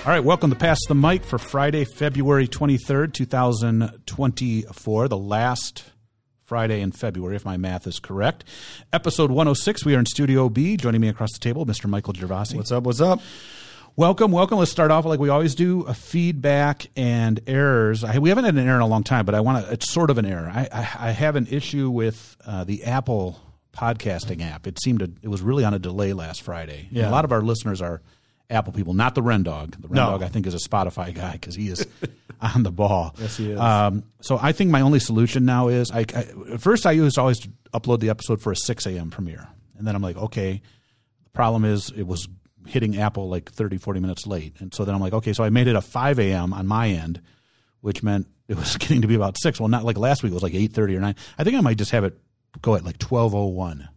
All right, welcome to Pass the Mic for Friday, February 23rd, 2024, the last Friday in February, if my math is correct. Episode 106, we are in Studio B. Joining me across the table, Mr. Michael Gervasi. What's up? What's up? Welcome, welcome. Let's start off like we always do: a feedback and errors. I, we haven't had an error in a long time, but I want to. It's sort of an error. I, I, I have an issue with uh, the Apple podcasting app. It seemed to. It was really on a delay last Friday. And Yeah. a lot of our listeners are Apple people, not the Ren Dog. The Ren No. Dog, I think, is a Spotify guy because he is on the ball. Yes, he is. Um, so I think my only solution now is I, I at first I used to always upload the episode for a six a.m. premiere, and then I'm like, okay. The problem is it was hitting Apple like 30, 40 minutes late. And so then I'm like, okay, so I made it a 5 a.m. on my end, which meant it was getting to be about 6. Well, not like last week, it was like 8.30 or 9. I think I might just have it go at like 12.01.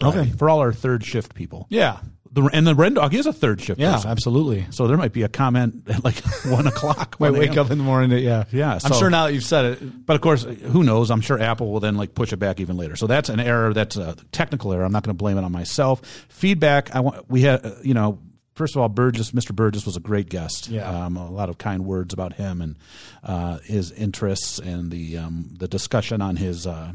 Friday, Okay. For all our third shift people. Yeah. The, and the Ren Dog is a third shift Yeah, person. absolutely. So there might be a comment at like 1 o'clock. 1 wake up in the morning. To, yeah. Yeah, I'm so- sure now that you've said it. But of course, who knows? I'm sure Apple will then like push it back even later. So that's an error. That's a technical error. I'm not going to blame it on myself. Feedback. I want. We had. uh, You know. First of all, Burgess, Mr. Burgess was a great guest. Yeah. um, a lot of kind words about him and uh, his interests and the um, the discussion on his uh,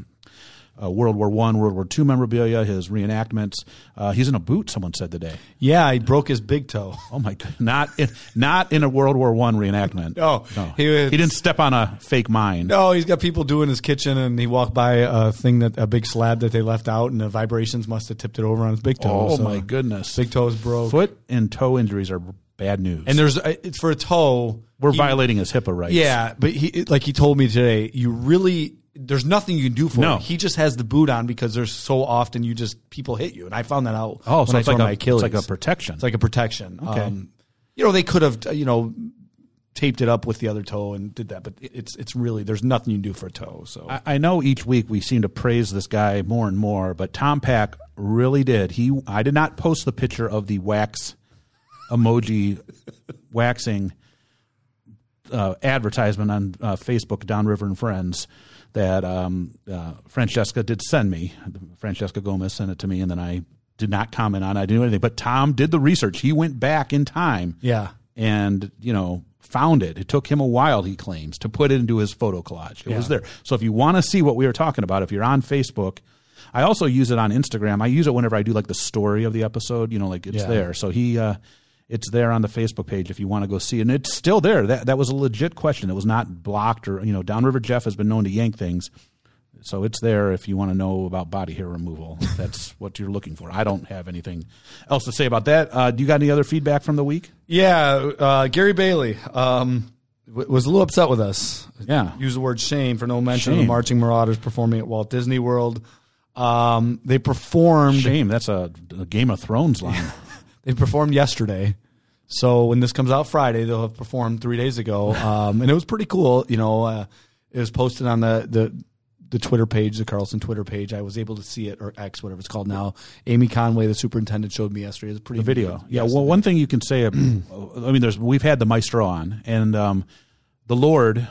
uh, World War One, World War Two memorabilia, his reenactments. Uh, he's in a boot. Someone said today. Yeah, he broke his big toe. Oh my god! Not in not in a World War One reenactment. No. no. He He, didn't step on a fake mine. No, he's got people doing his kitchen, and he walked by a thing that a big slab that they left out, and the vibrations must have tipped it over on his big toe. Oh so my goodness! Big toes broke. Foot and toe injuries are bad news. And there's uh, it's for a toe. we're he- violating his HIPAA rights. Yeah, but he like he told me today, you really there's nothing you can do for No. it. He just has the boot on because there's so often you just people hit you, and I found that out. Oh, when so I it's like, a, it's like a protection. It's like a protection. Okay. Um, you know, they could have, you know, taped it up with the other toe and did that, but it's it's really there's nothing you can do for a toe. So I, I know each week we seem to praise this guy more and more, but Tom Pack really did. He I did not post the picture of the wax emoji waxing uh, advertisement on uh, Facebook, Downriver and Friends, that um, uh, Francesca did send me. Francesca Gomez sent it to me, and then I did not comment on. it. I didn't do anything, but Tom did the research. He went back in time yeah, and you know found it. It took him a while, he claims, to put it into his photo collage. It was there. So if you want to see what we were talking about, if you're on Facebook, I also use it on Instagram. I use it whenever I do like the story of the episode. You know, like it's Yeah. there. So he, uh, it's there on the Facebook page if you want to go see it, and it's still there. That that was a legit question. It was not blocked or you know. Downriver Jeff has been known to yank things. So it's there if you want to know about body hair removal. That's what you're looking for. I don't have anything else to say about that. Uh, do you got any other feedback from the week? yeah. Uh, Gary Bailey um, w- was a little upset with us. Yeah. Use the word shame for no mention of the Marching Marauders performing at Walt Disney World. Um, they performed. Shame. That's a, a Game of Thrones line. They performed yesterday. So when this comes out Friday, they'll have performed three days ago, um, and it was pretty cool. You know, uh, it was posted on the the the Twitter page, the Carlson Twitter page. I was able to see it or X, whatever it's called now. Amy Conway, the superintendent, showed me yesterday. It's pretty the video. Yeah. Yes, well, one thing you can say, uh, I mean, there's we've had the maestro on, and um, the Lord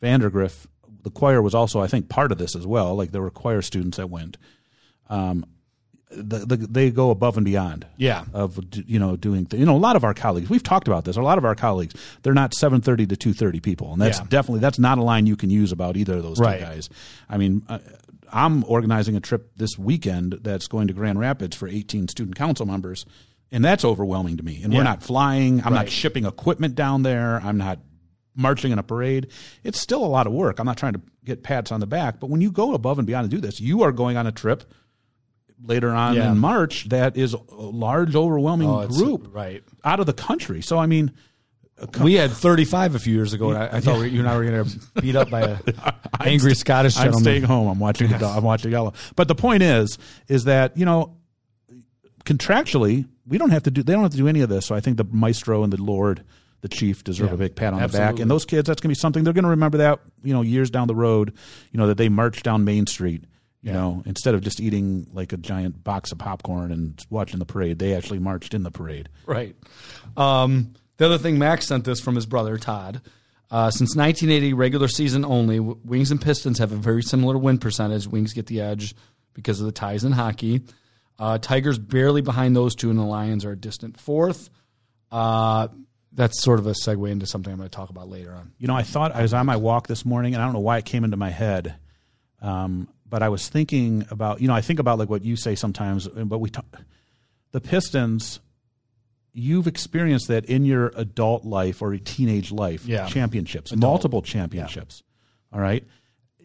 Vandergriff, the choir was also, I think, part of this as well. Like there were choir students that went. Um, the, the, they go above and beyond. Yeah. Of you know doing you know a lot of our colleagues we've talked about this a lot of our colleagues they're not seven thirty to two thirty people and that's Yeah. definitely that's not a line you can use about either of those Right. two guys. I mean, uh, I'm organizing a trip this weekend that's going to Grand Rapids for 18 student council members, and that's overwhelming to me. And we're not flying. I'm not shipping equipment down there. I'm not marching in a parade. It's still a lot of work. I'm not trying to get pats on the back, but when you go above and beyond to do this, you are going on a trip later on Yeah. in March that is a large, overwhelming Oh, group right. out of the country. So I mean, We had 35 a few years ago, and I, I thought we, you and I were going to be beat up by an angry Scottish gentleman. I'm staying home. I'm watching. the I'm watching Yellow. But the point is, is that you know, contractually, we don't have to do. They don't have to do any of this. So I think the maestro and the Lord, the chief, deserve Yeah, a big pat on the back. And those kids, that's going to be something they're going to remember. That you know, years down the road, you know, that they marched down Main Street. You Yeah. know, instead of just eating like a giant box of popcorn and watching the parade, they actually marched in the parade. Right. Um, the other thing Max sent this from his brother Todd. Uh, since 1980, regular season only, Wings and Pistons have a very similar win percentage. Wings get the edge because of the ties in hockey. Uh, Tigers barely behind those two, and the Lions are a distant fourth. Uh, that's sort of a segue into something I'm going to talk about later on. You know, I thought I was on my walk this morning, and I don't know why it came into my head, um, but I was thinking about. You know, I think about like what you say sometimes, but we talk, the Pistons. You've experienced that in your adult life or teenage life. Yeah. championships, multiple championships. All right.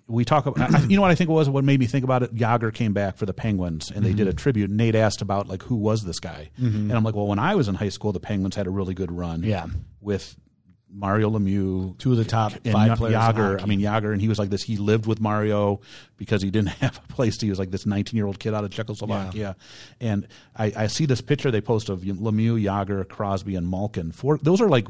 We talk about. You know what I think it was what made me think about it. Jagr came back for the Penguins, and they did a mm-hmm. tribute. Nate asked about like who was this guy, mm-hmm. and I'm like, well, when I was in high school, the Penguins had a really good run. Yeah. with Mario Lemieux, Two of the top five players. Jagr. I mean Jagr, and he was like this. He lived with Mario because he didn't have a place. to He was like this 19 year old kid out of Czechoslovakia. yeah. And I, I see this picture they post of Lemieux, Jagr, Crosby, and Malkin. Four. Those are like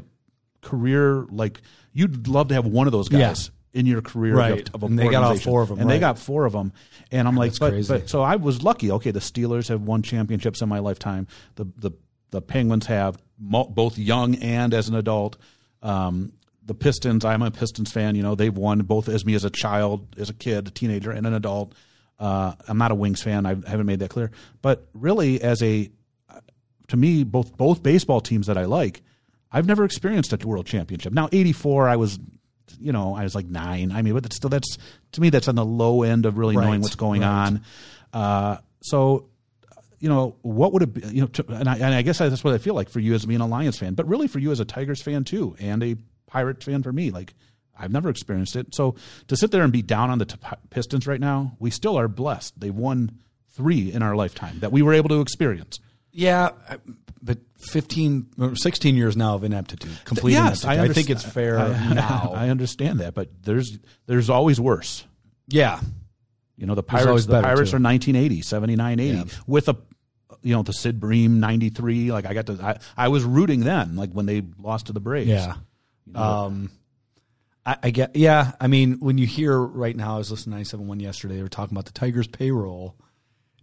career. Like you'd love to have one of those guys. In your career, Right. of, of a And they got all four of them and they got four of them. And I'm like, but, but so I was lucky. Okay, the Steelers have won championships in my lifetime. The the the Penguins have mo- both young and as an adult. Um, the Pistons, I'm a Pistons fan. You know, they've won both as me as a child, as a kid, a teenager, and an adult. Uh, I'm not a Wings fan. I haven't made that clear. But really, as a to me, both both baseball teams that I like, I've never experienced a world championship. Now, '84, I was, you know, I was like nine. I mean, but still that's to me that's on the low end of really Right, knowing what's going right. on. Uh, so, you know, what would it be? You know, to, and, I, and I guess that's what I feel like for you as being a Lions fan, but really for you as a Tigers fan too, and a Pirate fan for me. Like, I've never experienced it. So to sit there and be down on the t- Pistons right now, we still are blessed. They won three in our lifetime that we were able to experience. Yeah, I- but 15 or 16 years now of ineptitude, complete yes, ineptitude. I, think it's fair I, now. I understand that, but there's there's always worse. yeah, You know, the Pirates the Pirates too. are 1980, 79, 80 Yeah. with a you know, the Sid Bream 93, like I got to I, I was rooting then like when they lost to the Braves. yeah. Um, I, I get. Yeah, I mean, when you hear right now, I was listening to 97.1 yesterday. They were talking about the Tigers' payroll,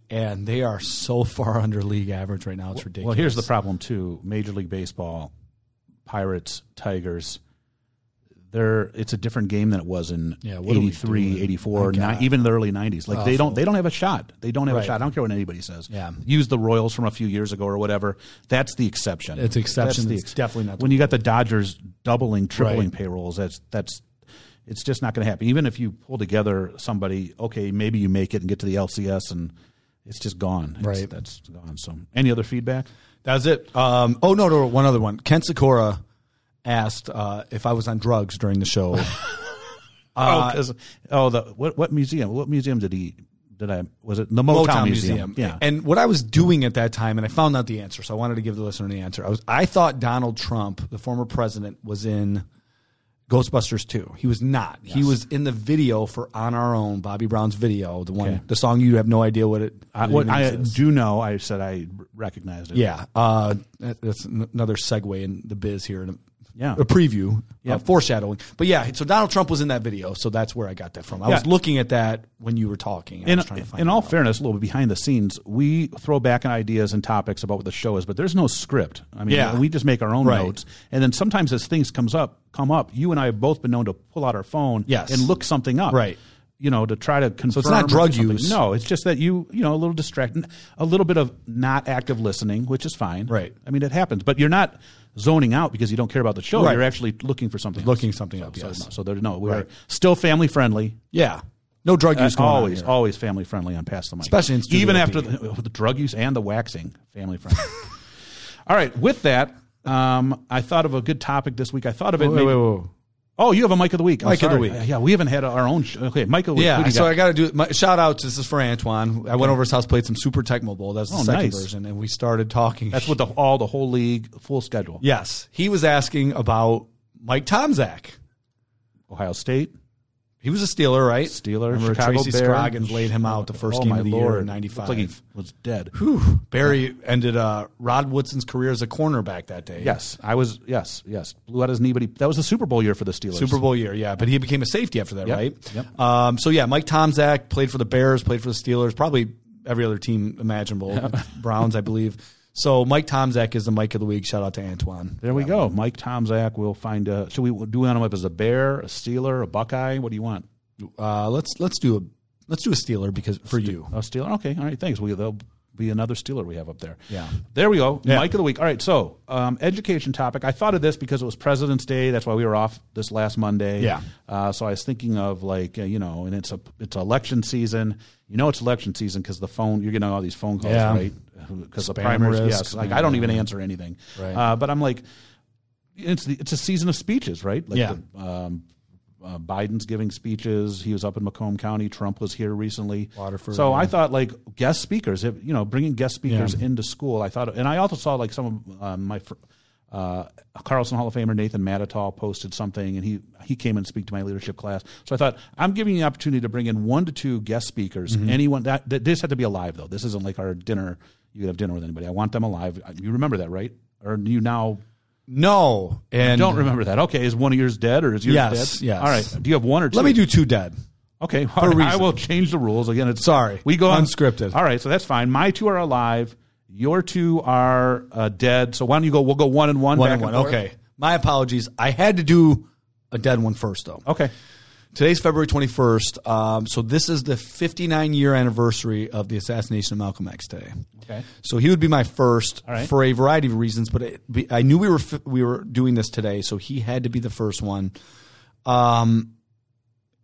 and they are so far under league average right now. It's ridiculous. Well, here's the problem too. Major League Baseball, Pirates, Tigers, they're it's a different game than it was in Yeah, what are we 83, doing? 84, My ni- even the early 90s. Like they don't they don't have a shot. They don't have a shot. I don't care what anybody says. Yeah. Use the Royals from a few years ago or whatever. That's the exception. It's exception. That's It's definitely not the When you got the Dodgers doubling, tripling Right. payrolls, that's that's it's just not going to happen. Even if you pull together somebody, okay, maybe you make it and get to the LCS and it's just gone. It's- Right. That's gone. So, any other feedback? That's it. Um, oh no, no, one other one. Kent Sikora asked uh, if I was on drugs during the show. oh, 'cause- oh, the what what museum? What museum did he? Did I? Was it the Motown, Museum? Yeah. And what I was doing at that time, and I found out the answer, so I wanted to give the listener the answer. I was I thought Donald Trump, the former president, was in Ghostbusters 2. He was not. He was in the video for On Our Own, Bobby Brown's video, the one Okay. the song you have no idea what it I, what I exists. do know, I said I recognized it. Yeah, uh, that's another segue in the biz here. In a, Yeah. a preview, uh, foreshadowing. But yeah, so Donald Trump was in that video, so that's where I got that from. I was looking at that when you were talking. I In, was trying to find in all out. fairness, a little bit behind the scenes, we throw back ideas and topics about what the show is, but there's no script. I mean, Yeah. we just make our own Right. notes, and then sometimes as things comes up, come up, you and I have both been known to pull out our phone Yes. and look something up, Right. You know, to try to confirm. So it's not drug use. No, it's just that you, you know, a little distracted, a little bit of not active listening, which is fine. Right. I mean, it happens, but you're not zoning out because you don't care about the show. Right. You're actually looking for something. Looking else. something So- up, So, yes. no, so there's no. We're Right. still family friendly. yeah, no drug use Uh, going on always, always family friendly on Pass the Mic. Especially in even after the, the drug use and the waxing, family friendly. All right, with that, um, I thought of a good topic this week. I thought of it. Maybe- wait, wait, wait. Oh, you have a mic of the week. I'm Mic of the week. Uh, yeah, we haven't had our own. Show. Okay, mic of the week. Yeah, so got? I got to do my shout out. To this is for Antoine. I went over his house, played some Super Tecmo Bowl. That's the Oh, second nice. version, and we started talking. That's with the all the whole league full schedule. yes, he was asking about Mike Tomczak. Ohio State, He was a Steeler, right? Steeler, Remember Chicago Tracy Bears. Scroggins laid him out the first oh, game of the Lord. year in '95. like he was dead. Whew. Barry ended uh, Rod Woodson's career as a cornerback that day. Yes, I was. Yes, yes. Blew out his knee, but he, that was the Super Bowl year for the Steelers. Super Bowl year, yeah. But he became a safety after that, Yep, right? yep. Um, so yeah, Mike Tomczak played for the Bears, played for the Steelers, probably every other team imaginable. Browns, I believe. So Mike Tomczak is the Mike of the week. Shout out to Antoine. There we go. Mike Tomczak. We'll find. A, should we do we want him up as a Bear, a Steeler, a Buckeye? What do you want? Uh, let's let's do a let's do a Steeler because for you. A Steeler. Okay. All right. Thanks. We they'll be another Steeler we have up there. Yeah. There we go. Yeah. Mike of the week. All right. So, um, education topic. I thought of this because it was President's Day. That's why we were off this last Monday. Yeah. Uh, so I was thinking of like uh, you know, and it's a it's election season. You know, it's election season because the phone you're getting all these phone calls, Yeah. right? Because the risk, Yes. Like I don't even answer anything. Right. Uh, but I'm like, it's the, it's a season of speeches, right? Like Yeah. The, um, uh, Biden's giving speeches. He was up in Macomb County. Trump was here recently. Waterford, So I thought like guest speakers, if, you know, bringing guest speakers Yeah. into school. I thought, and I also saw like some of um, my fr- uh, Carlson Hall of Famer Nathan Matitall posted something, and he he came and speak to my leadership class. So I thought I'm giving you the opportunity to bring in one to two guest speakers. Mm-hmm. Anyone that, that this had to be alive though. This isn't like our dinner. You could have dinner with anybody. I want them alive. You remember that, right? Or do you now No, and don't remember that? Okay, is one of yours dead or is yours Yes, dead? yes. All right. Do you have one or two? Let me do two dead. Okay, right, I will change the rules again. It's Sorry. We go on Unscripted. All right, so that's fine. My two are alive. Your two are uh, dead. So why don't you go? We'll go one and one. One back and one. forth. Okay. My apologies. I had to do a dead one first, though. Okay. Today's February 21st. Um, so this is the 59 year anniversary of the assassination of Malcolm X Day. Okay. So he would be my first right. for a variety of reasons, but it, I knew we were we were doing this today, so he had to be the first one. Um,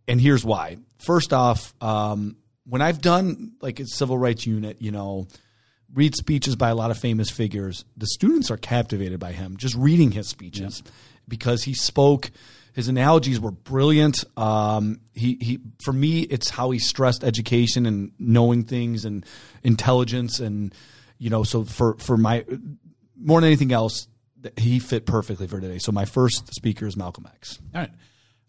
and here's why. First off, um, when I've done like a civil rights unit, you know, read speeches by a lot of famous figures, the students are captivated by him just reading his speeches because he spoke. His analogies were brilliant. Um, he, he, for me, it's how he stressed education and knowing things and intelligence, and you know. So for for my more than anything else, he fit perfectly for today. So my first speaker is Malcolm X. All right.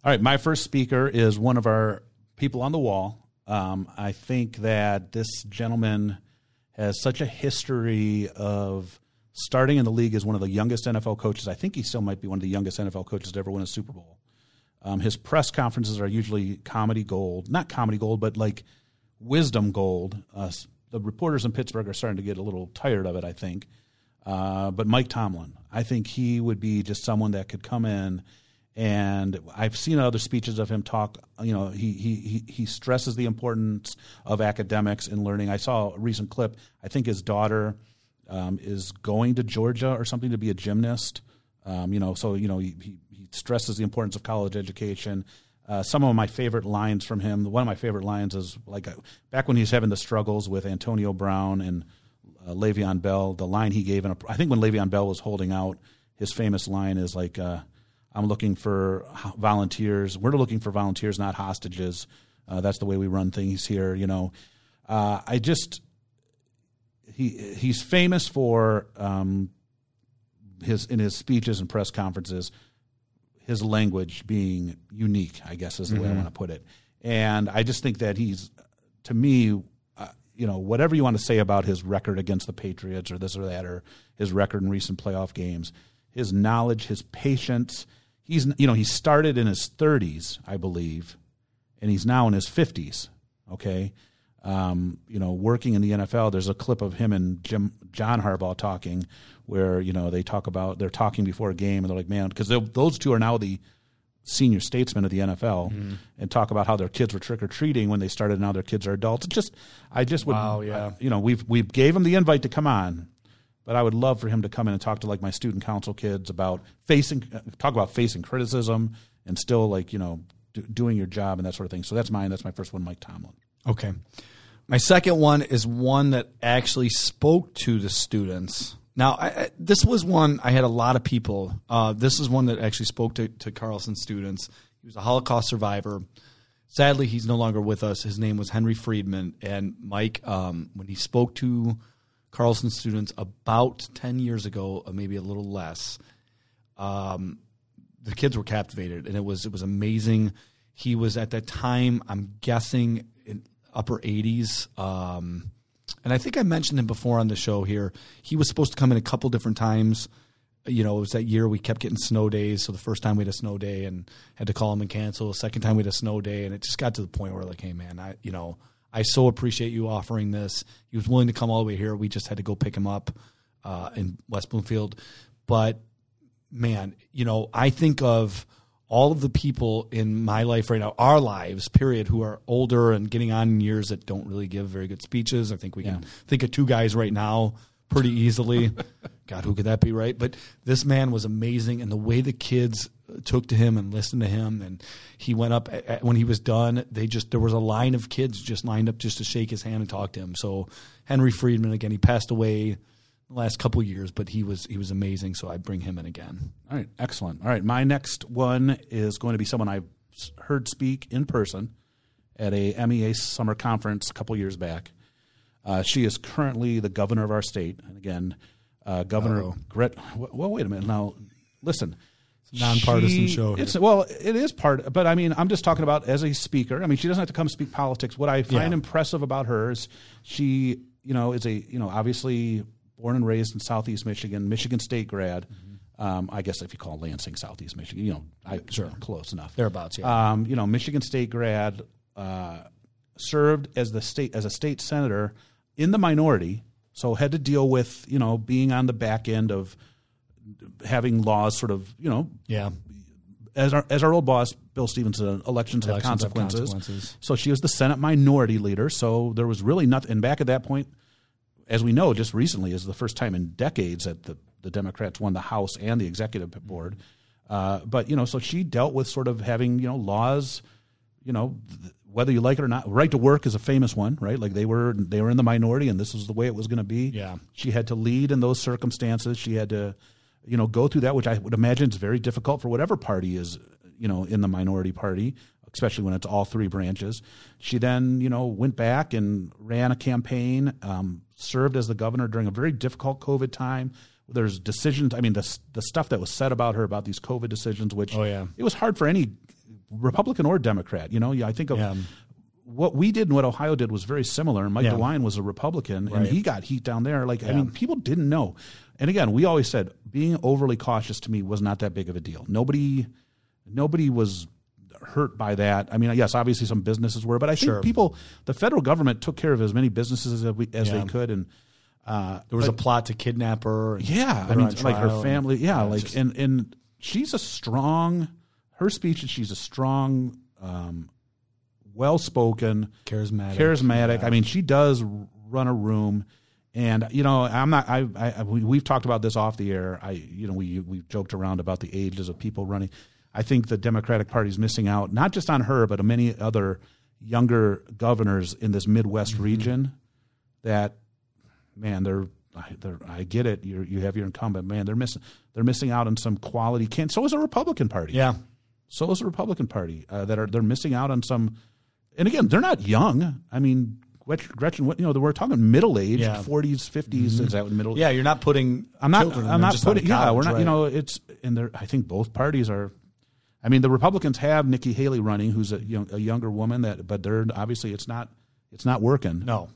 All right. My first speaker is one of our people on the wall. Um, I think that this gentleman has such a history of starting in the league as one of the youngest NFL coaches. I think he still might be one of the youngest NFL coaches to ever win a Super Bowl. Um, his press conferences are usually comedy gold, not comedy gold, but like wisdom gold. Uh, the reporters in Pittsburgh are starting to get a little tired of it, I think. Uh, but Mike Tomlin, I think he would be just someone that could come in, and I've seen other speeches of him talk. You know, he he he, stresses the importance of academics and learning. I saw a recent clip. I think his daughter um, is going to Georgia or something to be a gymnast. Um, you know, so you know he, he, stresses the importance of college education. Uh, some of my favorite lines from him. One of my favorite lines is like uh, back when he's having the struggles with Antonio Brown and uh, Le'Veon Bell. The line he gave, in a, I think when Le'Veon Bell was holding out, his famous line is like, uh, "I'm looking for volunteers. We're looking for volunteers, not hostages. Uh, that's the way we run things here." You know, uh, I just he he's famous for um, his in his speeches and press conferences his language being unique i guess is the way i want to put it. And i just think that he's to me uh, you know whatever you want to say about his record against the patriots or this or that or his record in recent playoff games his knowledge his patience he's you know he started in his 30s i believe and he's now in his 50s okay um, you know, working in the NFL, there's a clip of him and Jim John Harbaugh talking, where you know they talk about they're talking before a game, and they're like, man, because those two are now the senior statesmen of the NFL, and talk about how their kids were trick or treating when they started, and now their kids are adults. It's just, I just would, Wow, yeah. uh, you know, we've we gave him the invite to come on, but I would love for him to come in and talk to like my student council kids about facing, uh, talk about facing criticism and still like you know do, doing your job and that sort of thing. So that's mine. That's my first one, Mike Tomlin. Okay. My second one is one that actually spoke to the students. Now, I, this was one I had a lot of people. Uh, this is one that actually spoke to, to Carlson students. He was a Holocaust survivor. Sadly, he's no longer with us. His name was Henry Friedman. And Mike, um, when he spoke to Carlson students about 10 years ago, or maybe a little less, um, the kids were captivated, and it was it was amazing. He was at that time, I'm guessing, in upper 80s. Um, and I think I mentioned him before on the show here. He was supposed to come in a couple different times. You know, it was that year we kept getting snow days. So the first time we had a snow day and had to call him and cancel. The second time we had a snow day, and it just got to the point where like, hey man, I you know, I so appreciate you offering this. He was willing to come all the way here. We just had to go pick him up uh, in West Bloomfield, but man, you know, I think of all of the people in my life right now, our lives, period, who are older and getting on in years that don't really give very good speeches. I think we can think of two guys right now pretty easily. God, who could that be, right? But this man was amazing, and the way the kids uh, took to him and listened to him, and he went up a- a- when he was done. They just there was a line of kids just lined up just to shake his hand and talk to him. So Henry Friedman again, he passed away last couple of years, but he was he was amazing. So I bring him in again. All right, excellent. All right, my next one is going to be someone I've heard speak in person at a MEA summer conference a couple years back. Uh, she is currently the governor of our state, and again, uh, Governor Uh-oh. Gret. Well, wait a minute. Now, listen. a nonpartisan She- show here. It's well, it is part, but I mean, I'm just talking about as a speaker. I mean, she doesn't have to come speak politics. What I find Yeah. impressive about her is she, you know, is a you know obviously born and raised in Southeast Michigan, Michigan State grad. Um, I guess if you call Lansing Southeast Michigan, you know, I, Sure. close enough. Thereabouts, yeah. Um, you know, Michigan State grad, uh, served as the state as a state senator in the minority, so had to deal with you know being on the back end of having laws sort of you know yeah, as our as our old boss Bill Stevenson, elections, have, Elections have consequences. consequences. So she was the Senate minority leader. So there was really nothing. And back at that point, as we know, just recently is the first time in decades that the the Democrats won the House and the executive board. Uh, but you know, so she dealt with sort of having you know laws, you know. th- Whether you like it or not, right to work is a famous one, right? Like they were they were in the minority, and this was the way it was going to be. Yeah. she had to lead in those circumstances. She had to, you know, go through that, which I would imagine is very difficult for whatever party is, you know, in the minority party, especially when it's all three branches. She then, you know, went back and ran a campaign, um, served as the governor during a very difficult COVID time. There's decisions. I mean, the the stuff that was said about her about these COVID decisions, which Oh, yeah. it was hard for any Republican or Democrat. You know, I think of Yeah. what we did and what Ohio did was very similar. Mike Yeah. DeWine was a Republican, and he got heat down there. Like, I mean, people didn't know. And again, we always said being overly cautious to me was not that big of a deal. Nobody, nobody was hurt by that. I mean, yes, obviously some businesses were, but I think Sure. people, the federal government took care of as many businesses as, we, as Yeah. they could, and uh, there was a plot to kidnap her. yeah, I mean, like her family. and- Yeah, like just- and and she's a strong. Her speech, is she's a strong, um, well spoken, charismatic. charismatic. I mean, she does run a room, and you know, I'm not. I, I we, we've talked about this off the air. I, you know, we we joked around about the ages of people running. I think the Democratic Party is missing out, not just on her, but on many other younger governors in this Midwest region. That man, they're. I, they're, I get it. You you have your incumbent, man. They're missing. They're missing out on some quality. Can so is a Republican Party. Yeah, So is the Republican Party uh, that are they're missing out on some. And again, they're not young. I mean, Gretchen, you know, we're talking middle age, Yeah. 40s, 50s. Is that what middle? yeah. You're not putting. I'm not. I'm not just out of putting. Yeah, we're not. right. You know, it's and they're. I think both parties are. I mean, the Republicans have Nikki Haley running, who's a, young, a younger woman that, but they're obviously it's not. It's not working. No.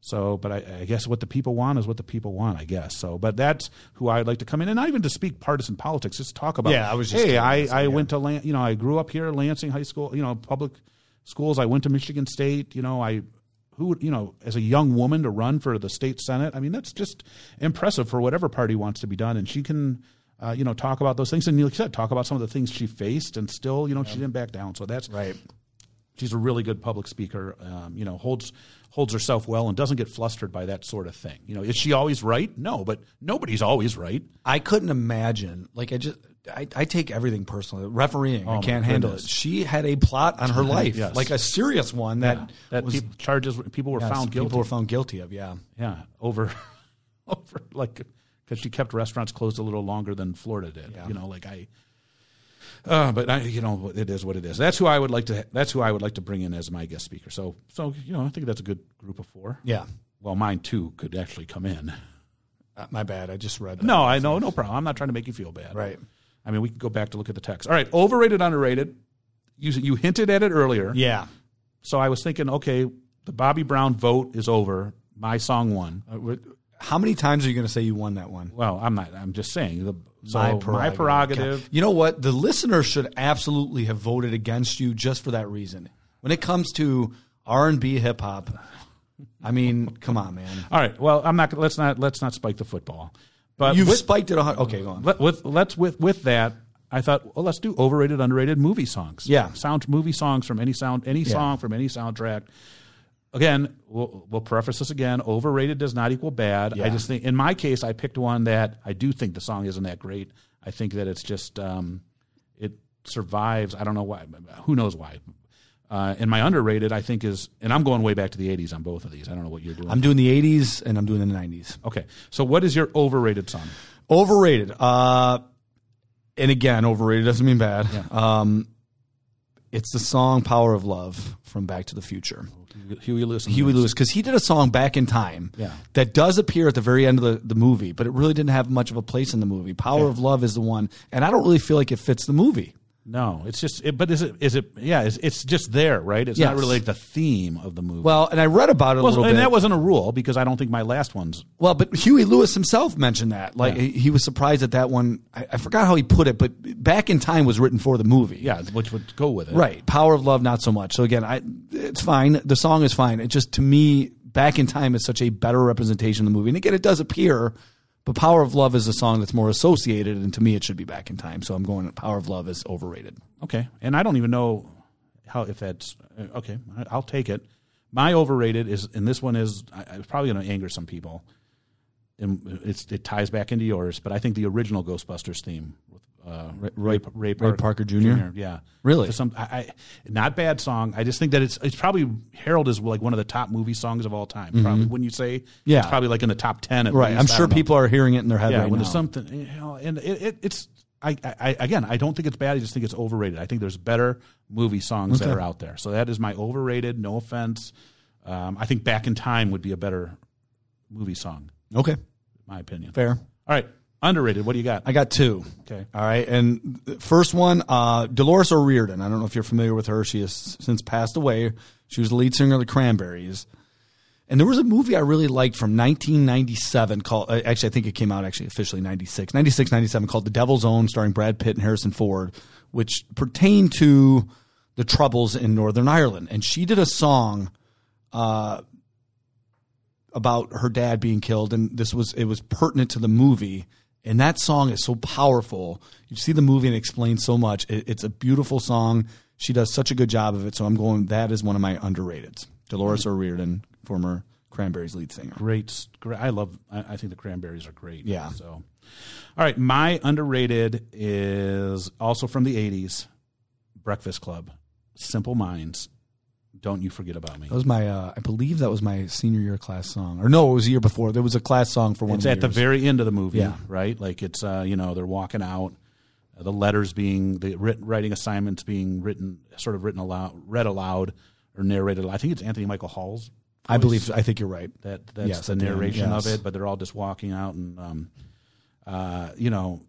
So, but I, I guess what the people want is what the people want. I guess so. But that's who I'd like to come in, and not even to speak partisan politics. Just talk about. Yeah, I was Hey. I, I yeah. went to Lan- you know I grew up here, Lansing High School. You know, public schools. I went to Michigan State. You know, I who you know as a young woman to run for the state senate. I mean, that's just impressive for whatever party wants to be done, and she can. Uh, you know, talk about those things, and like you said, talk about some of the things she faced, and still, you know, she didn't back down. So that's Right. she's a really good public speaker. Um, you know, holds holds herself well and doesn't get flustered by that sort of thing. You know, is she always right? No, but nobody's always right. I couldn't imagine. Like I just, I, I take everything personally. Refereeing, I can't handle goodness. it. She had a plot on her life, Yes. like a serious one that That was peop- charges people were yes, found guilty. People were found guilty of. Yeah. yeah, over over like because she kept restaurants closed a little longer than Florida did. Yeah. You know, like I. Uh, but I, you know, it is what it is. That's who I would like to. That's who I would like to bring in as my guest speaker. So, so you know, I think that's a good group of four. Yeah. Well, mine too could actually come in. Uh, my bad. I just read. That. No, I know, no problem. I'm not trying to make you feel bad. Right. I mean, we can go back to look at the text. All right, overrated, underrated. You you hinted at it earlier. Yeah. So I was thinking, okay, the Bobby Brown vote is over. My song won. Uh, How many times are you going to say you won that one? Well, I'm not. I'm just saying the so my my prerogative. prerogative. You know what? The listener should absolutely have voted against you just for that reason. When it comes to R and B hip hop, I mean, come on, man. All right. Well, I'm not. Let's not. Let's not spike the football. But You've with, spiked it. a hun- Okay, go on. let, with let's with with that. I thought, well, let's do overrated, underrated movie songs. Yeah. sound movie songs from any sound, any song from any soundtrack. Again, we'll, we'll preface this again. Overrated does not equal bad. I just think, in my case, I picked one that I do think the song isn't that great. I think that it's just um, it survives. I don't know why. Who knows why? Uh, and my underrated, I think, is, and I'm going way back to the '80s on both of these. I don't know what you're doing. I'm doing the 80s and I'm doing the 90s. okay, so what is your overrated song? Overrated. Uh, and again, overrated doesn't mean bad. Um, it's the song "Power of Love" from Back to the Future. Huey Lewis. Huey Lewis, because he did a song back in time Yeah. that does appear at the very end of the, the movie, but it really didn't have much of a place in the movie. Power of Love is the one, and I don't really feel like it fits the movie. No, it's just. It, but is it? Is it? Yeah, it's, it's just there, right? It's not really like the theme of the movie. Well, and I read about it a Well, little and bit. that wasn't a rule because I don't think my last one's. Well, but Huey Lewis himself mentioned that. Like Yeah. he, he was surprised at that one. I, I forgot how he put it, but back in time was written for the movie. Yeah, which would go with it. Right. Power of Love, not so much. So again, I it's fine. The song is fine. It just to me, Back in Time is such a better representation of the movie. And again, it does appear, but Power of Love is a song that's more associated, and to me, it should be Back in Time. So I'm going. Power of Love is overrated. Okay, and I don't even know how if that's uh, okay. I'll take it. My overrated is, and this one is I, probably going to anger some people. And it ties back into yours, but I think the original Ghostbusters theme uh, Ray- Ray, Ray Parker Jr.? Yeah, Really? For Some I, I not bad song. I just think that it's it's probably Harold is like one of the top movie songs of all time. Probably when you say Mm-hmm. Yeah. it's probably like in the top ten. At Right. least. I'm sure don't know people are hearing it in their head yeah, right when now. there's something, you know, and it, it, it's. I, I again, I don't think it's bad. I just think it's overrated. I think there's better movie songs that are out there. So that is my overrated. No offense. Um, I think Back in Time would be a better movie song, okay. my opinion. Fair. All right, underrated. What do you got? I got two. Okay. All right. And first one, uh, Dolores O'Riordan. I don't know if you're familiar with her. She has since passed away. She was the lead singer of the Cranberries. And there was a movie I really liked from 1997 called, uh, actually, I think it came out actually officially 96, 96, 97 called The Devil's Own, starring Brad Pitt and Harrison Ford, which pertained to the troubles in Northern Ireland. And she did a song uh, about her dad being killed, and this was it was pertinent to the movie. And that song is so powerful. You see the movie and it explains so much. It, it's a beautiful song. She does such a good job of it. So I'm going. That is one of my underrateds. Dolores O'Riordan, former Cranberries lead singer. great, great. I love. I, I think the Cranberries are great. Yeah. So, all right, my underrated is also from the '80s. Breakfast Club, Simple Minds. Don't you forget about me. That was my. Uh, I believe that was my senior year class song, or no, it was a year before. There was a class song for one. It's at the years. very end of the movie, Yeah. right? Like it's uh, you know they're walking out, uh, the letters being the writ- writing assignments being written, sort of written aloud, read aloud or narrated. I think it's Anthony Michael Hall's. I believe. I think you're right. that that's Yes, the at the end, narration of yes. it, but they're all just walking out and um, uh, you know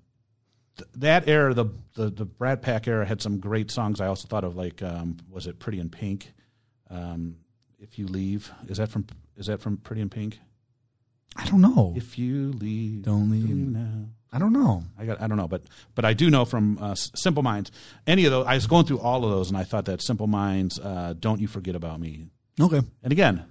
th- that era, the, the the Brat Pack era had some great songs. I also thought of like um, was it Pretty in Pink? Um, if you leave, is that from is that from Pretty in Pink? I don't know. If you leave, Don't leave. now. I don't know. I got I don't know, but but I do know from uh, Simple Minds. Any of those, I was going through all of those, and I thought that Simple Minds, uh, "Don't You Forget About Me." Okay. And again,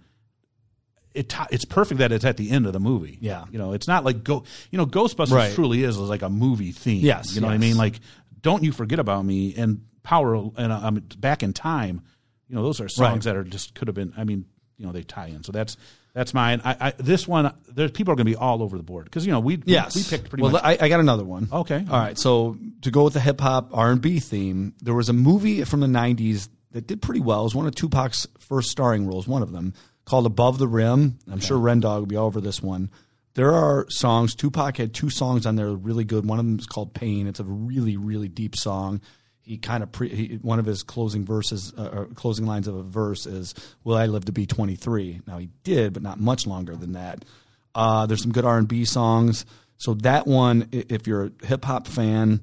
it ti- it's perfect that it's at the end of the movie. Yeah. you know, it's not like go. You know, Ghostbusters Right. truly is, is like a movie theme. Yes, you know what I mean. Like, "Don't You Forget About Me" and "Power" and uh, um, "Back in Time." You know, those are songs Right. that are just could have been. I mean, you know, they tie in. So that's that's mine. I, I this one, there's people are going to be all over the board because you know we Yes. we picked pretty well, much. I, I got another one. Okay. All right. So to go with the hip hop R and B theme, there was a movie from the '90s that did pretty well. It was one of Tupac's first starring roles. One of them called "Above the Rim." I'm sure Ren Dog will be all over this one. There are songs. Tupac had two songs on there really good. One of them is called "Pain." It's a really, really deep song. He kind of pre, he, one of his closing verses, uh, or closing lines of a verse is, "Will I live to be 23?" Now he did, but not much longer than that. Uh, there's some good R and B songs. So that one, if you're a hip hop fan,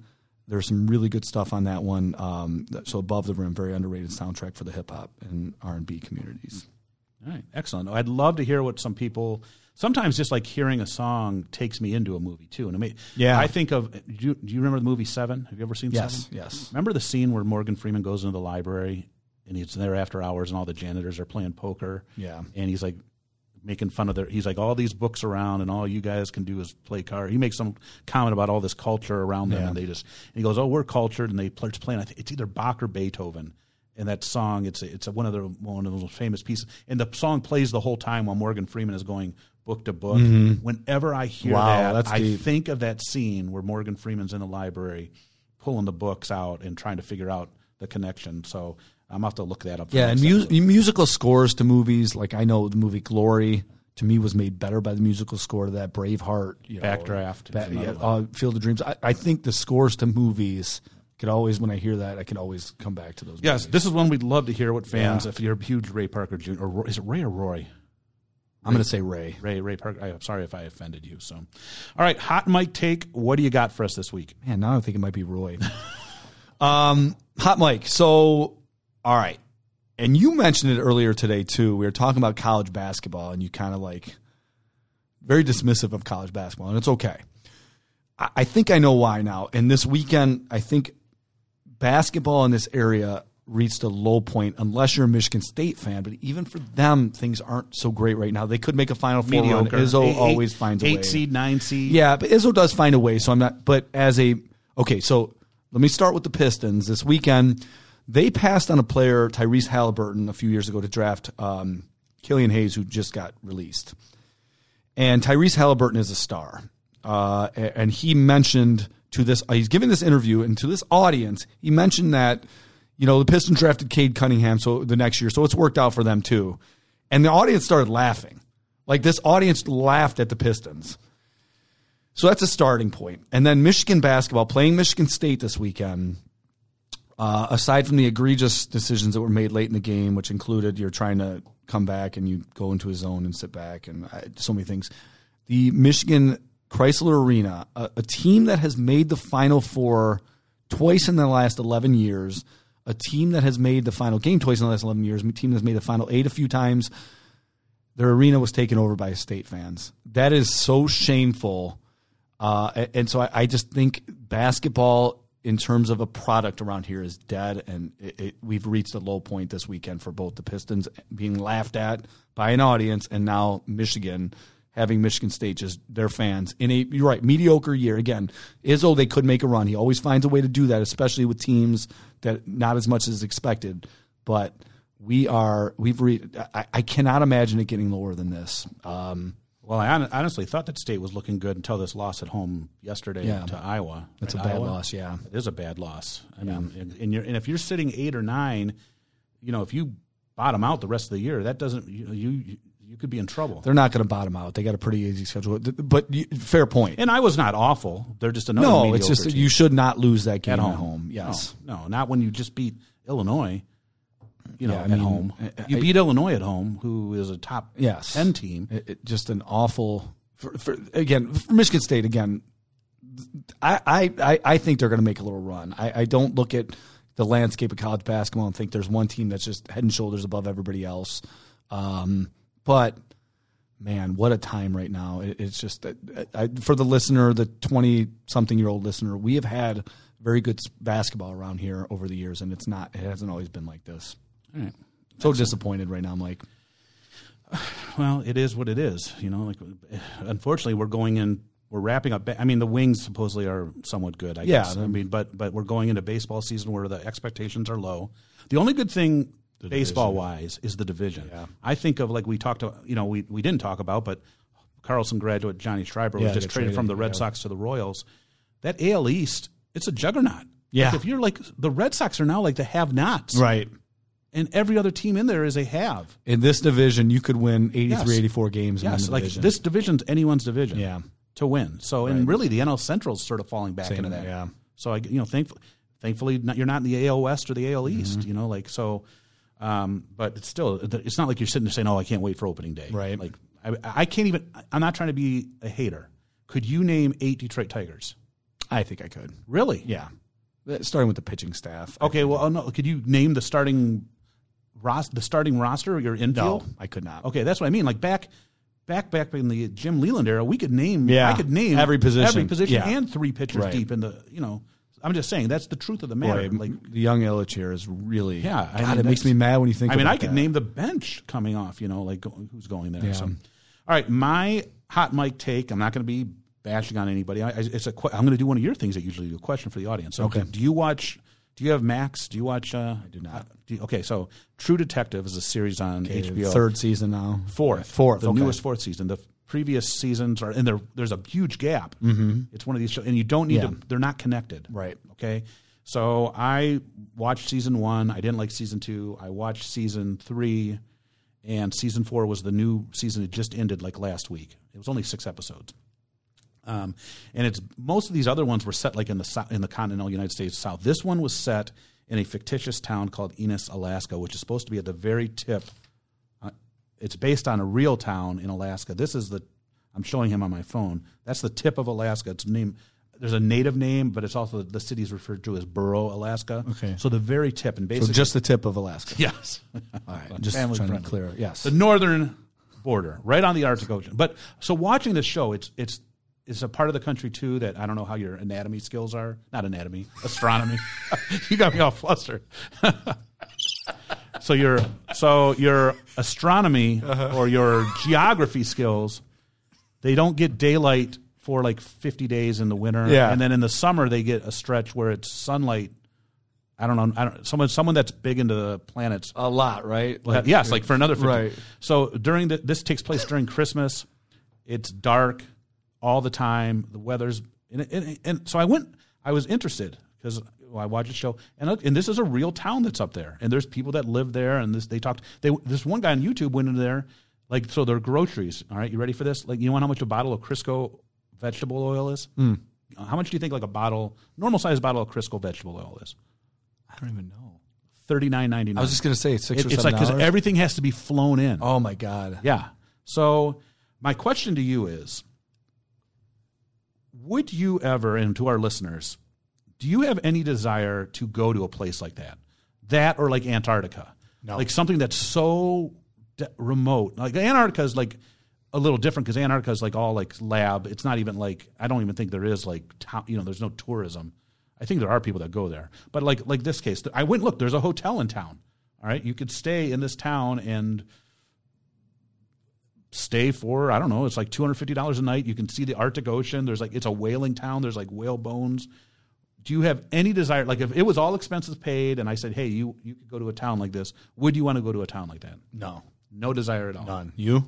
there's some really good stuff on that one. Um, so above the rim, very underrated soundtrack for the hip hop and R and B communities. All right, excellent. I'd love to hear what some people. Sometimes just like hearing a song takes me into a movie too, and I mean, Yeah. I think of. Do you, do you remember the movie Seven? Have you ever seen Yes, Seven? yes. Remember the scene where Morgan Freeman goes into the library and he's there after hours, and all the janitors are playing poker. Yeah. and he's like making fun of their. He's like all these books around, and all you guys can do is play cards. He makes some comment about all this culture around them, Yeah. and they just. And he goes, "Oh, we're cultured," and they play playing. I think it's either Bach or Beethoven. And that song, it's a, it's a, one of the one of those famous pieces, and the song plays the whole time while Morgan Freeman is going book to book. Whenever I hear Wow, that, I deep. think of that scene where Morgan Freeman's in the library, pulling the books out and trying to figure out the connection. So I'm have to look that up. for Yeah, and mu- musical scores to movies, like I know the movie Glory to me was made better by the musical score to that Braveheart, you know, Backdraft Ba- yeah, uh, Field of Dreams. I, I think the scores to movies could always, when I hear that, I can always come back to those. Yes, movies. this is one we'd love to hear what fans. Yeah. If you're a huge Ray Parker Jr. or is it Ray or Roy? I'm going to say Ray. Ray Ray Parker. I'm sorry if I offended you. So, all right, hot mic take. What do you got for us this week? Man, now I think it might be Roy. um, hot mic. So, all right, and you mentioned it earlier today too. We were talking about college basketball, and you kind of like very dismissive of college basketball, and it's okay. I, I think I know why now. And this weekend, I think basketball in this area reached a low point unless you're a Michigan State fan. But even for them, things aren't so great right now. They could make a Final Four run. Mediocre. Izzo Eight- always eight- finds a eight way. seed, nine seed. Yeah, but Izzo does find a way. So I'm not. But as a okay, so let me start with the Pistons this weekend. They passed on a player, Tyrese Halliburton, a few years ago to draft um, Killian Hayes, who just got released. And Tyrese Halliburton is a star, uh, and he mentioned to this. Uh, he's giving this interview, and to this audience, he mentioned that you know the Pistons drafted Cade Cunningham so the next year, so it's worked out for them too. And the audience started laughing, like this audience laughed at the Pistons. So that's a starting point. And then Michigan basketball, playing Michigan State this weekend, uh, aside from the egregious decisions that were made late in the game, which included you're trying to come back and you go into a zone and sit back and uh, so many things, the Michigan Crisler Arena, a, a team that has made the Final Four twice in the last 11 years, a team that has made the final game twice in the last 11 years, a team that's made the final eight a few times, their arena was taken over by state fans. That is so shameful. Uh, and so I, I just think basketball, in terms of a product around here, is dead. And it, it, we've reached a low point this weekend for both the Pistons being laughed at by an audience and now Michigan having Michigan State just their fans in a you're right mediocre year again. Izzo they could make a run. He always finds a way to do that, especially with teams that not as much as expected. But we are we've re- I, I cannot imagine it getting lower than this. Um, Well, I hon- honestly thought that state was looking good until this loss at home yesterday Yeah. to Iowa. That's Right, a bad Iowa? loss, yeah. It is a bad loss. I mean, and, and, and if you're sitting eight or nine, you know, if you bottom out the rest of the year, that doesn't you you, you could be in trouble. they're not going to bottom out. They got a pretty easy schedule. But you, fair point. And I was not awful. They're just another. no, it's just team you should not lose that game at at home. home. Yes. No, no, not when you just beat Illinois. You know, Yeah, at mean, home, I- you I- beat Illinois at home, who is a top Yes. ten team. It, it- just an awful. For, for, again, for Michigan State, again, I, I, I- I think they're going to make a little run. I, I don't look at the landscape of college basketball and think there's one team that's just head and shoulders above everybody else. Um, but man, what a time right now! It, it's just that I, for the listener, the twenty something year old listener, we have had very good basketball around here over the years, and it's not. It hasn't always been like this. All right. So disappointed right now, I'm like, Well, it is what it is. You know, like unfortunately, we're going in. We're wrapping up. I mean, the wings supposedly are somewhat good. I Yeah, guess. I mean, but but we're going into baseball season where the expectations are low. The only good thing, baseball wise, is the division. Yeah. I think of like we talked. about, You know, we we didn't talk about, but Carlson graduate Johnny Schreiber Yeah, was just traded, traded, from the Red yeah. Sox to the Royals. That AL East, it's a juggernaut. Yeah. Like if you're like the Red Sox are now like the have-nots, Right. and every other team in there is a have. In this division, you could win 83, Yes. 84 games. Yes, like division. this division's anyone's division. Yeah. to win. So, and really, the NL Central's sort of falling back Same, into that. yeah. So, I, you know, thankfully, thankfully, not, you're not in the AL West or the AL East. Mm-hmm. You know, like so. Um, but it's still, it's not like you're sitting there saying, "Oh, I can't wait for opening day." Right. Like, I, I can't even. I'm not trying to be a hater. Could you name eight Detroit Tigers? I think I could. Really? Yeah. Uh, Starting with the pitching staff. Okay. Well, oh, no. Could you name the starting ros- the starting roster or your No, infield? I could not. Okay, that's what I mean. Like back, back, back in the Jim Leyland era, we could name. Yeah, I could name every position. every position, Yeah. and three pitchers Right. deep in the. You know, I'm just saying that's the truth of the matter. Boy, like, the young Ilitch here is really. Yeah, I God, mean, it makes me mad when you think. I mean, I could that. name the bench coming off. You know, like who's going there. Yeah. So, All right, my hot mic take. I'm not going to be bashing on anybody. I, I, it's a. I'm going to do one of your things that usually do. A question for the audience. So Okay. Do, you watch? Do you have Max? Do you watch? Uh, I do not. Do you, okay, so True Detective is a series on HBO. Third season now. fourth, Fourth, the okay. newest fourth season. The previous seasons are, and there, there's a huge gap. Mm-hmm. It's one of these shows, and you don't need Yeah. to. They're not connected. Right. Okay. So I watched season one. I didn't like season two. I watched season three, and season four was the new season. It just ended like last week. It was only six episodes. Um, and it's most of these other ones were set like in the in the continental United States South. This one was set in a fictitious town called Ennis, Alaska, which is supposed to be at the very tip. It's based on a real town in Alaska. This is the I'm showing him on my phone. That's the tip of Alaska. It's named. There's a native name, but it's also the city is referred to as Barrow, Alaska. Okay. So the very tip, and So basically, just the tip of Alaska. yes. All right. Just trying friendly. to clear it. Yes. the northern border, right on the Arctic Ocean. But so watching this show, it's it's it's a part of the country too that I don't know how your anatomy skills are. Not anatomy, astronomy. you got me all flustered. so your so your astronomy Uh-huh. or your geography skills, they don't get daylight for like 50 days in the winter, Yeah. and then in the summer they get a stretch where it's sunlight. I don't know. I don't, someone someone that's big into the planets a lot, right? well, yes, like for another 50. Right. So during the this takes place during Christmas. It's dark all the time. The weather's and, and, and so I went. I was interested because I watched the show and look, and this is a real town that's up there, and there's people that live there, and this they talked. They this one guy on YouTube went into there, like so their groceries. All right, you ready for this? Like you know how much a bottle of Crisco vegetable oil is? Hmm. Uh, How much do you think like a bottle, normal size bottle of Crisco vegetable oil is? I don't even know. Thirty nine ninety nine. I was just going to say six or it's like because everything has to be flown in. oh my god. Yeah. So my question to you is would you ever and to our listeners, do you have any desire to go to a place like that? That or like Antarctica? No. Like something that's so de- remote. Like Antarctica is like a little different because Antarctica is like all like lab. It's not even like I don't even think there is like to- you know there's no tourism. I think there are people that go there, but like like this case, I went look. There's a hotel in town. All right, you could stay in this town and stay for I don't know. It's like two hundred fifty dollars a night. You can see the Arctic Ocean. There's like it's a whaling town. There's like whale bones. Do you have any desire? Like if it was all expenses paid, and I said, hey, you you could go to a town like this, would you want to go to a town like that? No. No desire at all. None. You?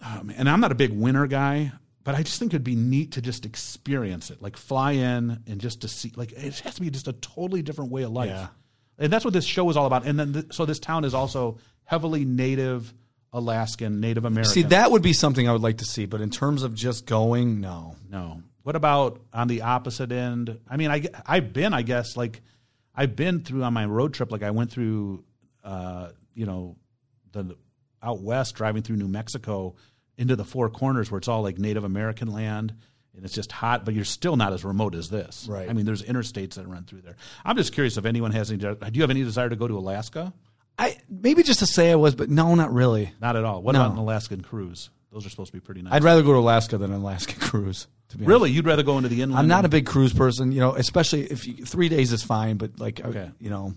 Um, and I'm not a big winner guy, but I just think it'd be neat to just experience it, like fly in and just to see. Like it has to be just a totally different way of life, Yeah. and that's what this show is all about. And then th- so this town is also heavily Native Alaskan, Native American. See, that would be something I would like to see, but in terms of just going, no. No. What about on the opposite end? I mean, I I've been, I guess, like I've been through on my road trip. Like I went through, uh, you know, the out west, driving through New Mexico into the Four Corners, where it's all like Native American land, and it's just hot. But you're still not as remote as this. Right. I mean, there's interstates that run through there. I'm just curious if anyone has any. Do you have any desire to go to Alaska? I maybe just to say I was, but no, not really. Not at all. What No. about an Alaskan cruise? Those are supposed to be pretty nice. I'd rather go to Alaska than an Alaska cruise. To be honest. really, you'd rather go into the inland? I'm not a big cruise person, you know. Especially if you, three days is fine, but like, Okay. you know,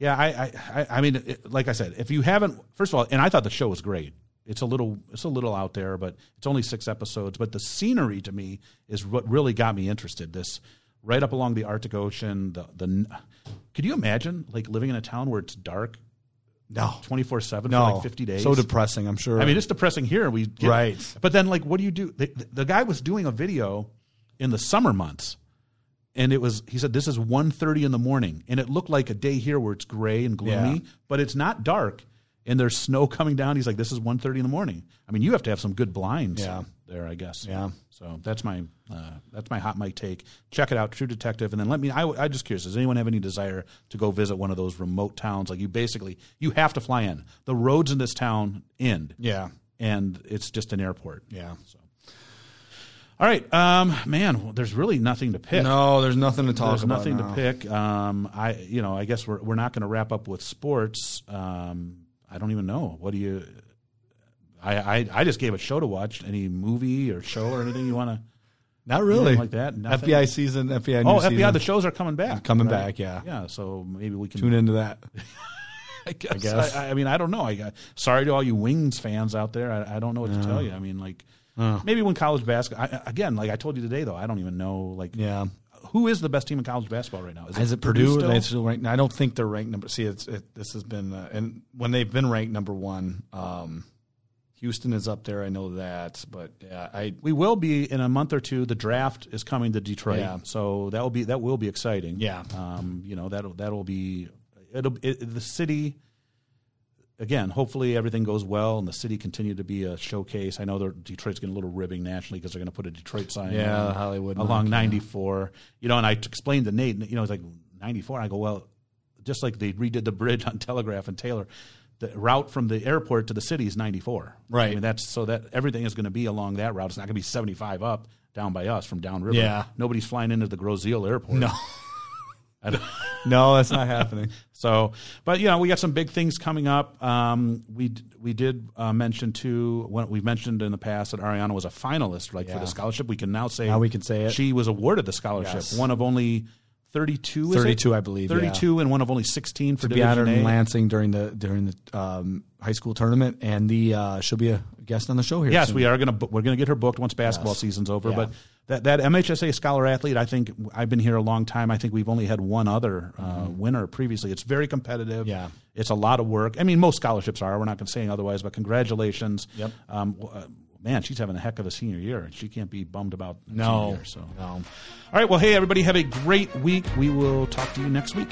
Yeah, I, I, I- I mean, it, like I said, if you haven't, first of all, and I thought the show was great. It's a little, it's a little out there, but it's only six episodes. But the scenery to me is what really got me interested. This right up along the Arctic Ocean. The the, could you imagine like living in a town where it's dark no, twenty four seven for like fifty days? So depressing. I'm sure. I mean, it's depressing here. We get, Right. but then like, what do you do? The, the guy was doing a video in the summer months, and it was he said this is 1.30 in the morning, and it looked like a day here where it's gray and gloomy, Yeah. but it's not dark, and there's snow coming down. He's like, this is 1.30 in the morning. I mean, you have to have some good blinds. Yeah. There, I guess. Yeah. So that's my uh, that's my hot mic take. Check it out, True Detective, and then let me. I, I just curious. Does anyone have any desire to go visit one of those remote towns? Like you basically you have to fly in. The roads in this town end, yeah, and it's just an airport. yeah. So. All right, um, man. well, there's really nothing to pick. No, there's nothing to talk there's about. nothing now. to pick. Um, I you know I guess we're we're not going to wrap up with sports. Um, I don't even know. What do you? I, I I just gave a show to watch. Any movie or show or anything you want to? Not really like that? Nothing? FBI season, FBI. Oh, FBI! season. The shows are coming back. Coming right? back, yeah. Yeah. So maybe we can Tune into that. I guess. I, guess. I, I mean, I don't know. I got sorry to all you Wings fans out there. I, I don't know what to tell you. I mean, like maybe when college basketball I, again, like I told you today, though, I don't even know like Yeah. who is the best team in college basketball right now. Is it Purdue? still? They still ranked? I don't think they're ranked number. See, it's it, this has been uh, and when they've been ranked number one, um, Houston is up there. I know that, but yeah, I we will be in a month or two. The draft is coming to Detroit, Yeah. so that will be that will be exciting. Yeah. um, you know that'll that'll be it'll it, the city. Again, hopefully everything goes well and the city continue to be a showcase. I know Detroit's getting a little ribbing nationally because they're going to put a Detroit sign Yeah, along- Hollywood along mark, yeah. 94. You know, and I explained to Nate, you know, it's like 94. I go, well, just like they redid the bridge on Telegraph and Taylor, the route from the airport to the city is 94. Right. I mean, that's so that everything is going to be along that route. It's not going to be 75 up down by us from downriver. Yeah. Nobody's flying into the Grosse Ile airport. no, no, that's not happening. so, but you know, we got some big things coming up. Um, we we did uh, mention too. When we've mentioned in the past that Ariana was a finalist, like for the scholarship. We can now say Now we can say it. She was awarded the scholarship. Yes. One of only thirty-two. is it? 32, I believe, yeah. Thirty-two, and one of only sixteen for to be honored in Lansing during the during the um, high school tournament, and the uh, she'll be a guest on the show here. Yes, soon. we are going to we're going to get her booked once basketball Yes. season's over. Yeah. But that that MHSA scholar athlete, I think I've been here a long time. I think we've only had one other uh, winner previously. It's very competitive. Mm-hmm. Yeah. it's a lot of work. I mean, most scholarships are. We're not going to say otherwise. But congratulations. Yep. Um, uh, man, she's having a heck of a senior year, and she can't be bummed about No, senior year. So, no. all right. Well, hey, everybody, have a great week. We will talk to you next week.